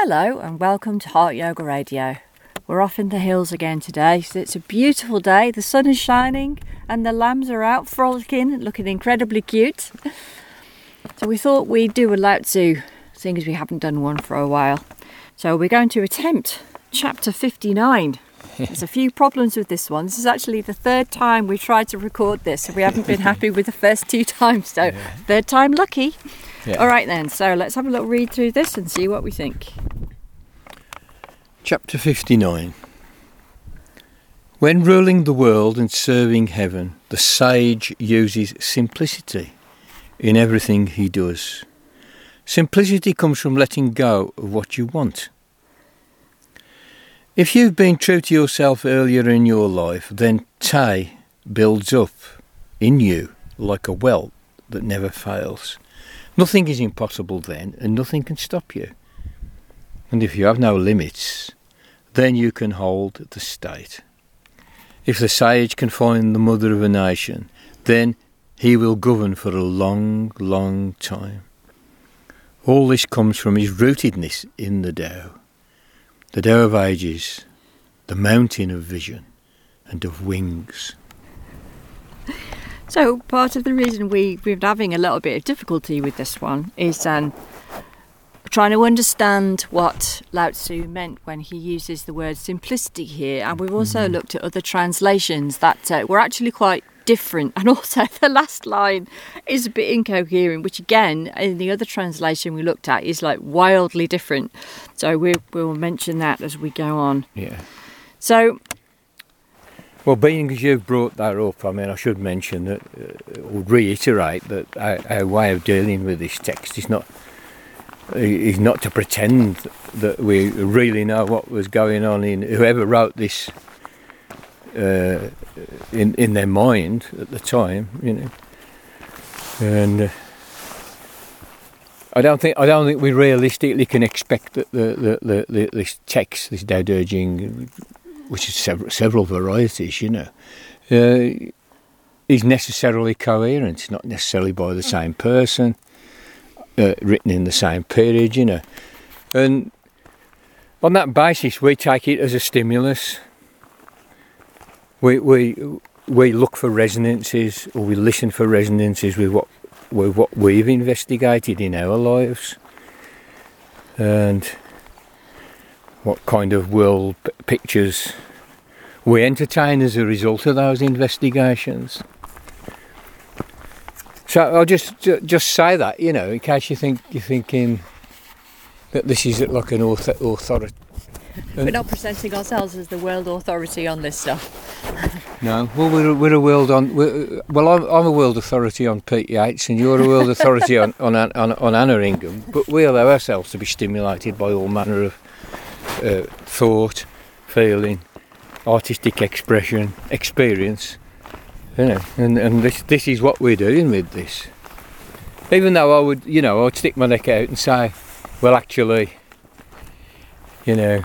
Hello and welcome to Heart Yoga Radio. We're off in the hills again today. So it's a beautiful day. The sun is shining and the lambs are out frolicking, looking incredibly cute. So we thought we'd do a Lao Tzu, seeing as we haven't done one for a while. So we're going to attempt chapter 59. There's a few problems with this one. This is actually the third time we've tried to record this, so we haven't been happy with the first two times. So Yeah. third time lucky. Yeah. All right then. So let's have a little read through this and see what we think. Chapter 59 When ruling the world and serving heaven, the sage uses simplicity in everything he does. Simplicity comes from letting go of what you want. If you've been true to yourself earlier in your life, then Tay builds up in you like a well that never fails. Nothing is impossible then, and nothing can stop you. And if you have no limits, then you can hold the state. If the sage can find the mother of a nation, then he will govern for a long, long time. All this comes from his rootedness in the Tao, the Tao of ages, the mountain of vision and of wings. So part of the reason we we've been having a little bit of difficulty with this one is um, trying to understand what Lao Tzu meant when he uses the word simplicity here, and we've also looked at other translations that uh, were actually quite different, and also the last line is a bit incoherent, which again in the other translation we looked at is like wildly different. So we we'll mention that as we go on. Yeah. So Well, being as you've brought that up, I mean, I should mention that, uh, or reiterate that our, our way of dealing with this text is not is not to pretend that we really know what was going on in whoever wrote this uh, in in their mind at the time, you know, and. Uh, I don't think I don't think we realistically can expect that the, the, the, this text, this Dao De Jing, which is several, several varieties, you know, uh, is necessarily coherent. It's not necessarily by the same person, uh, written in the same period, you know. And on that basis, we take it as a stimulus. We, we, we look for resonances, or we listen for resonances with what, with what we've investigated in our lives. And what kind of world p- pictures we entertain as a result of those investigations. So I'll just just say that you know, in case you think you're thinking that this is like an author, authority. we're not presenting ourselves as the world authority on this stuff. No, well we're a, we're a world on. We're, well, I'm, I'm a world authority on Pete Yates, and you're a world authority on on, on on Anna Ingham. But we allow ourselves to be stimulated by all manner of uh, thought, feeling, artistic expression, experience. You know, and, and this this is what we're doing with this. Even though I would, you know, I'd stick my neck out and say, well, actually, you know,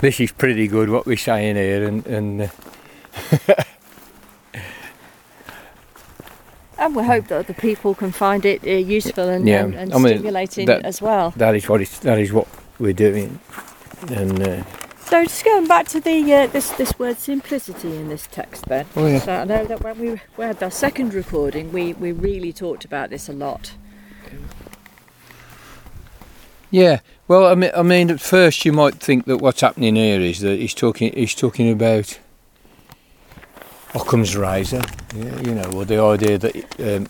this is pretty good what we're saying here, and and uh, And we hope that other people can find it uh, useful and, Yeah, and, and I mean, stimulating that- as well. that is what that is what we're doing, and uh, So just going back to the uh, this this word simplicity in this text, then. oh yeah, So I know that when we, we had our second recording, we, we really talked about this a lot. yeah. Well, I mean, I mean, at first you might think that what's happening here is that he's talking he's talking about Occam's razor, yeah, you know, or the idea that um,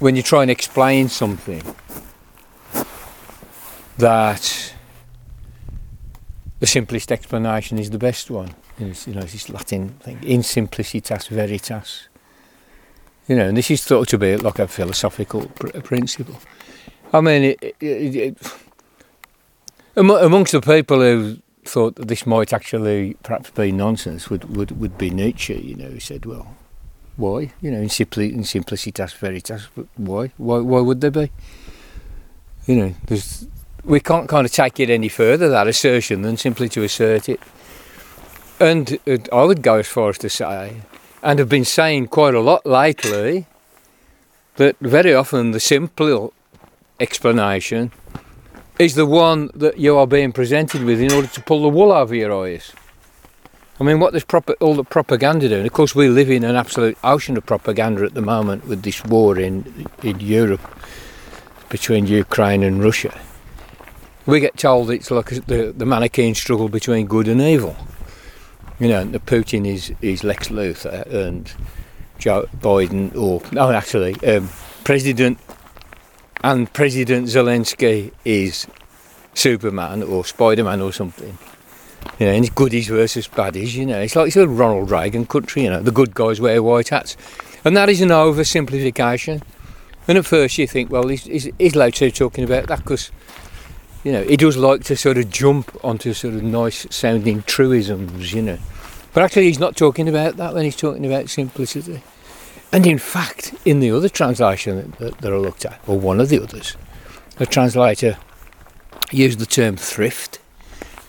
when you try and explain something that the simplest explanation is the best one. It's, you know, this Latin thing, in simplicitas veritas. You know, and this is thought to be like a philosophical pr- principle. I mean, it, it, it, amongst the people who thought that this might actually perhaps be nonsense would, would, would be Nietzsche, you know, who said, well, why? You know, in, simpli- in simplicitas veritas, why? why? Why would there be? You know, there's, we can't kind of take it any further, that assertion, than simply to assert it. And I would go as far as to say, and have been saying quite a lot lately, that very often the simple explanation is the one that you are being presented with in order to pull the wool over your eyes. I mean, what proper, all the propaganda do? And of course, we live in an absolute ocean of propaganda at the moment with this war in in Europe between Ukraine and Russia. We get told it's like the, the Manichaean struggle between good and evil. You know, the Putin is, is Lex Luthor and Joe Biden, or no, actually, um, President and President Zelensky is Superman or Spider Man or something. You know, and it's goodies versus baddies, you know. It's like it's a Ronald Reagan country, you know, the good guys wear white hats. And that is an oversimplification. And at first you think, well, he's, he's, he's talking about that because, you know, he does like to sort of jump onto sort of nice sounding truisms, you know. But actually he's not talking about that when he's talking about simplicity. And in fact, in the other translation that, that I looked at, or one of the others, the translator used the term thrift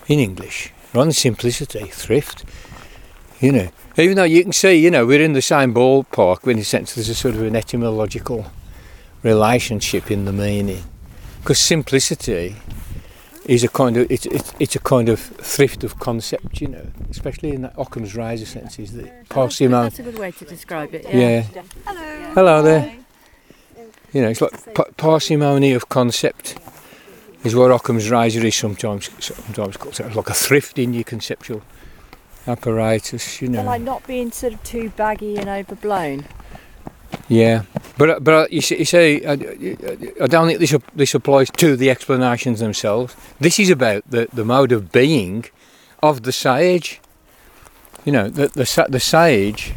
in English. Than simplicity, thrift. You know, even though you can see, you know, we're in the same ballpark in a sense there's a sort of an etymological relationship in the meaning. Because simplicity is a kind of it's, it's, it's a kind of thrift of concept, you know, especially in that Occam's razor sense. Is the parsimony? That's a good way to describe it. Yeah. Hello. Hello there. You know, it's like pa- parsimony of concept is what Occam's razor is sometimes sometimes called. It's like a thrift in your conceptual apparatus, you know. And like not being sort of too baggy and overblown. Yeah, but uh, but uh, you see, you I, uh, I don't think this this applies to the explanations themselves. This is about the, the mode of being of the sage. You know, the the, the sage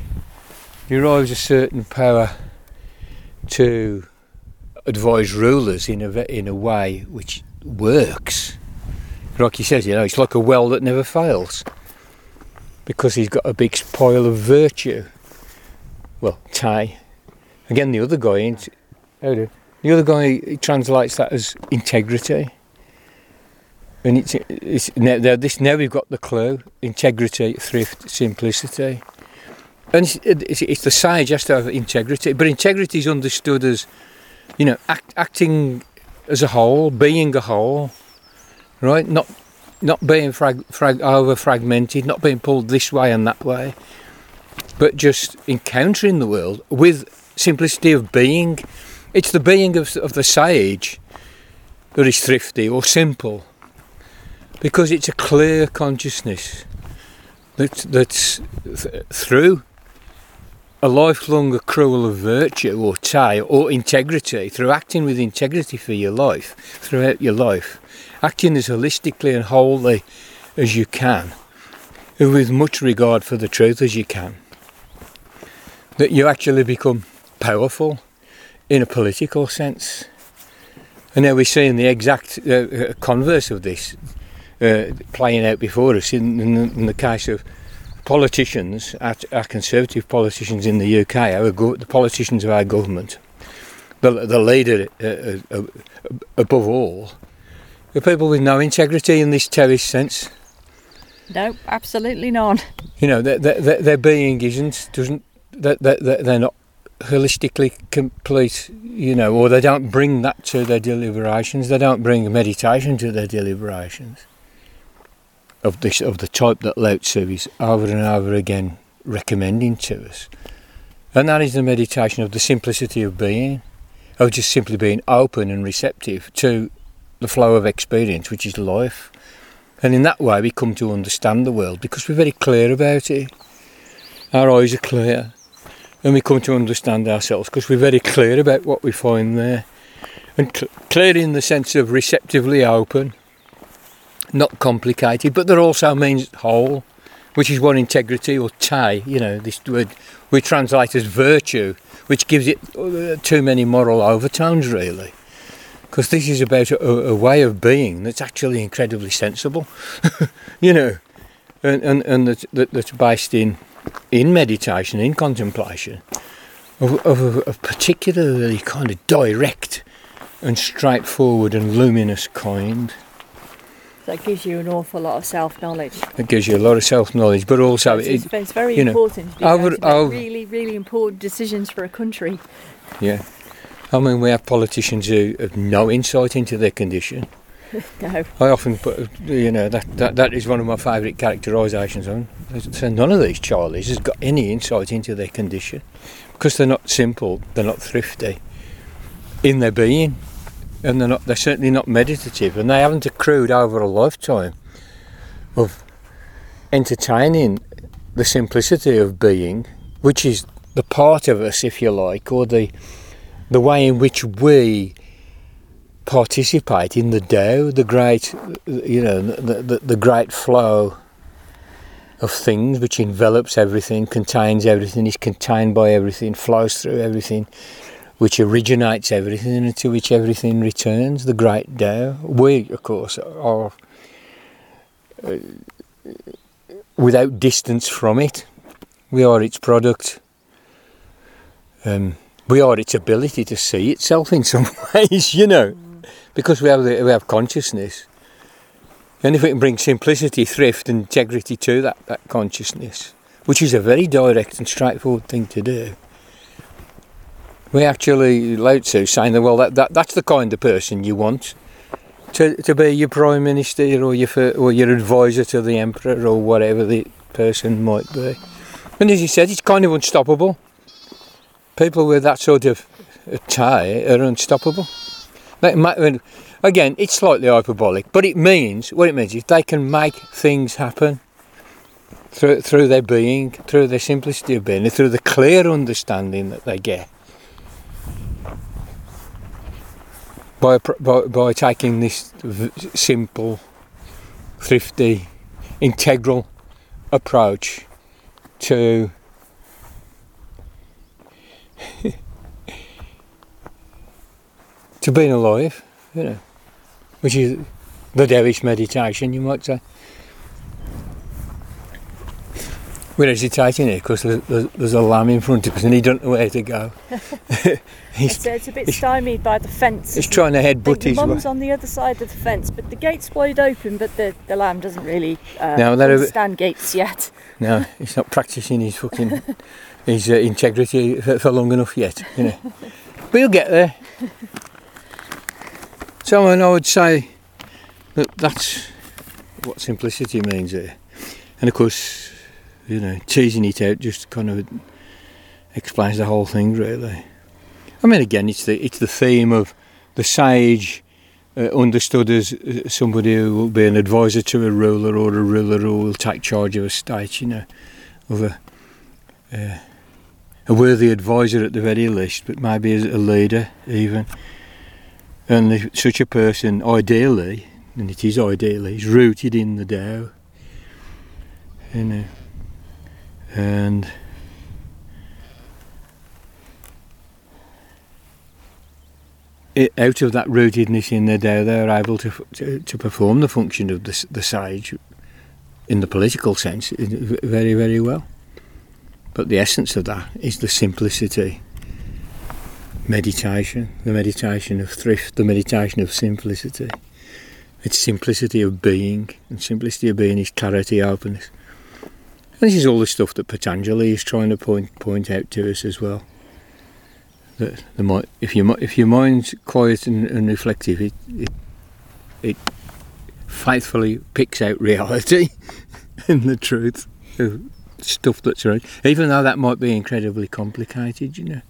derives a certain power to advise rulers in a in a way which works. Like he says, you know, it's like a well that never fails because he's got a big pile of virtue. Well, tie. Again, the other guy, the other guy he translates that as integrity. And it's, it's now, now this now we've got the clue: integrity, thrift, simplicity. And it's, it's, it's the sage has to have integrity, but integrity is understood as, you know, act, acting as a whole, being a whole, right? Not not being frag, frag, over fragmented, not being pulled this way and that way, but just encountering the world with simplicity of being. It's the being of, of the sage that is thrifty or simple, because it's a clear consciousness that, that's th- through a lifelong accrual of virtue or tie or integrity, through acting with integrity for your life, throughout your life, acting as holistically and wholly as you can, with much regard for the truth as you can, that you actually become powerful in a political sense. And now we're seeing the exact uh, uh, converse of this uh, playing out before us in, in, the, in the case of politicians, our, our conservative politicians in the UK, our go- the politicians of our government, the, the leader uh, uh, above all, are people with no integrity in this Taoist sense. No, absolutely none. You know, their, their, their being isn't, doesn't, they're, they're, they're not holistically complete, you know, or they don't bring that to their deliberations, they don't bring meditation to their deliberations of this of the type that Lao Tzu is over and over again recommending to us. And that is the meditation of the simplicity of being, of just simply being open and receptive to the flow of experience, which is life. And in that way, we come to understand the world because we're very clear about it. Our eyes are clear, and we come to understand ourselves because we're very clear about what we find there. And cl- clear in the sense of receptively open, not complicated, but that also means whole, which is what integrity or tai, you know, this word we translate as virtue, which gives it uh, too many moral overtones, really. Because this is about a, a way of being that's actually incredibly sensible, you know, and, and, and that, that, that's based in, in meditation, in contemplation, of, of a, a particularly kind of direct and straightforward and luminous kind. That gives you an awful lot of self knowledge. It gives you a lot of self knowledge, but also it's, it, it's very you know, important to be over- able to make over- really, really important decisions for a country. yeah. I mean, we have politicians who have no insight into their condition. No. I often put, you know, that, that, that is one of my favourite characterisations them. So none of these Charlies has got any insight into their condition because they're not simple, they're not thrifty in their being, and they're not. They're certainly not meditative, and they haven't accrued over a lifetime of entertaining the simplicity of being, which is the part of us, if you like, or the the way in which we participate in the Tao, the great, you know, the, the, the great flow of things which envelops everything, contains everything, is contained by everything, flows through everything, which originates everything, and to which everything returns, the great Tao. We, of course, are uh, without distance from it. We are its product. Um, we are its ability to see itself in some ways, you know because we have we have consciousness. And if we can bring simplicity, thrift, and integrity to that, that consciousness, which is a very direct and straightforward thing to do, we actually, Lao Tzu saying that, well, that, that, that's the kind of person you want to, to be your Prime Minister or your, or your advisor to the Emperor or whatever the person might be. And as he said, it's kind of unstoppable. People with that sort of tie are unstoppable again, it's slightly hyperbolic, but it means what it means is they can make things happen through through their being, through their simplicity of being, through the clear understanding that they get by by, by taking this simple, thrifty, integral approach to to being alive, you know, which is the Taoist meditation, you might say. We're hesitating here because there's, there's, a lamb in front of us and he doesn't know where to go. he's, it's, a bit stymied by the fence. He's trying to headbutt his The mum's on the other side of the fence, but the gate's wide open, but the, the lamb doesn't really uh, no, understand gates yet. No, he's not practicing his fucking his uh, integrity for, for long enough yet, you know. But he'll get there. So I would say that that's what simplicity means there. And of course, you know, teasing it out just kind of explains the whole thing really. I mean again it's the it's the theme of the sage uh, understood as uh, somebody who will be an advisor to a ruler or a ruler who will take charge of a state, you know, of a uh, a worthy advisor at the very least, but maybe as a leader even. And if such a person, ideally, and it is ideally, is rooted in the Tao. You know, and it, out of that rootedness in the Tao, they are able to, to, to perform the function of the, the sage in the political sense very, very well. But the essence of that is the simplicity meditation, the meditation of thrift, the meditation of simplicity. It's simplicity of being, and simplicity of being is clarity, openness. And this is all the stuff that Patanjali is trying to point point out to us as well. That the if your if your mind's quiet and, and reflective, it, it it faithfully picks out reality and the truth of stuff that's right, even though that might be incredibly complicated, you know.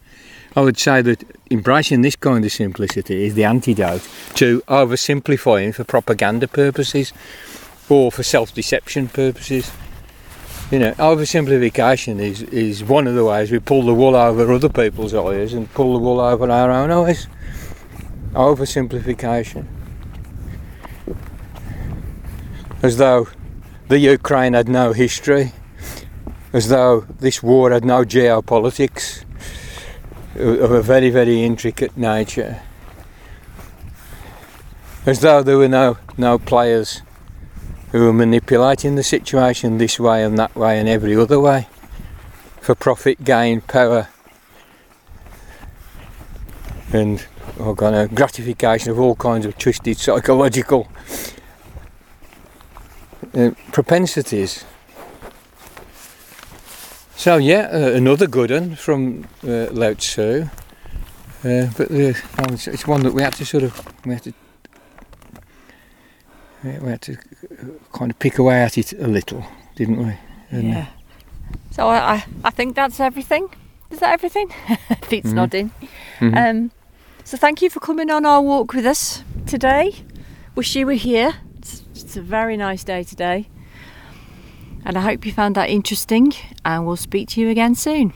I would say that embracing this kind of simplicity is the antidote to oversimplifying for propaganda purposes or for self-deception purposes. You know, oversimplification is, is one of the ways we pull the wool over other people's eyes and pull the wool over our own eyes. Oversimplification. As though the Ukraine had no history, as though this war had no geopolitics, of a very, very intricate nature. As though there were no, no players who were manipulating the situation this way and that way and every other way for profit, gain, power, and oh God, gratification of all kinds of twisted psychological uh, propensities. So yeah, uh, another good one from uh, Lao Tzu. Uh, but uh, no, it's, it's one that we had to sort of we had to we had to uh, kind of pick away at it a little, didn't we? And, yeah. So I, I, think that's everything. Is that everything? Pete's Mhm. nodding. mhm. Um, so thank you for coming on our walk with us today. Wish you were here. It's, it's a very nice day today. And I hope you found that interesting and we'll speak to you again soon.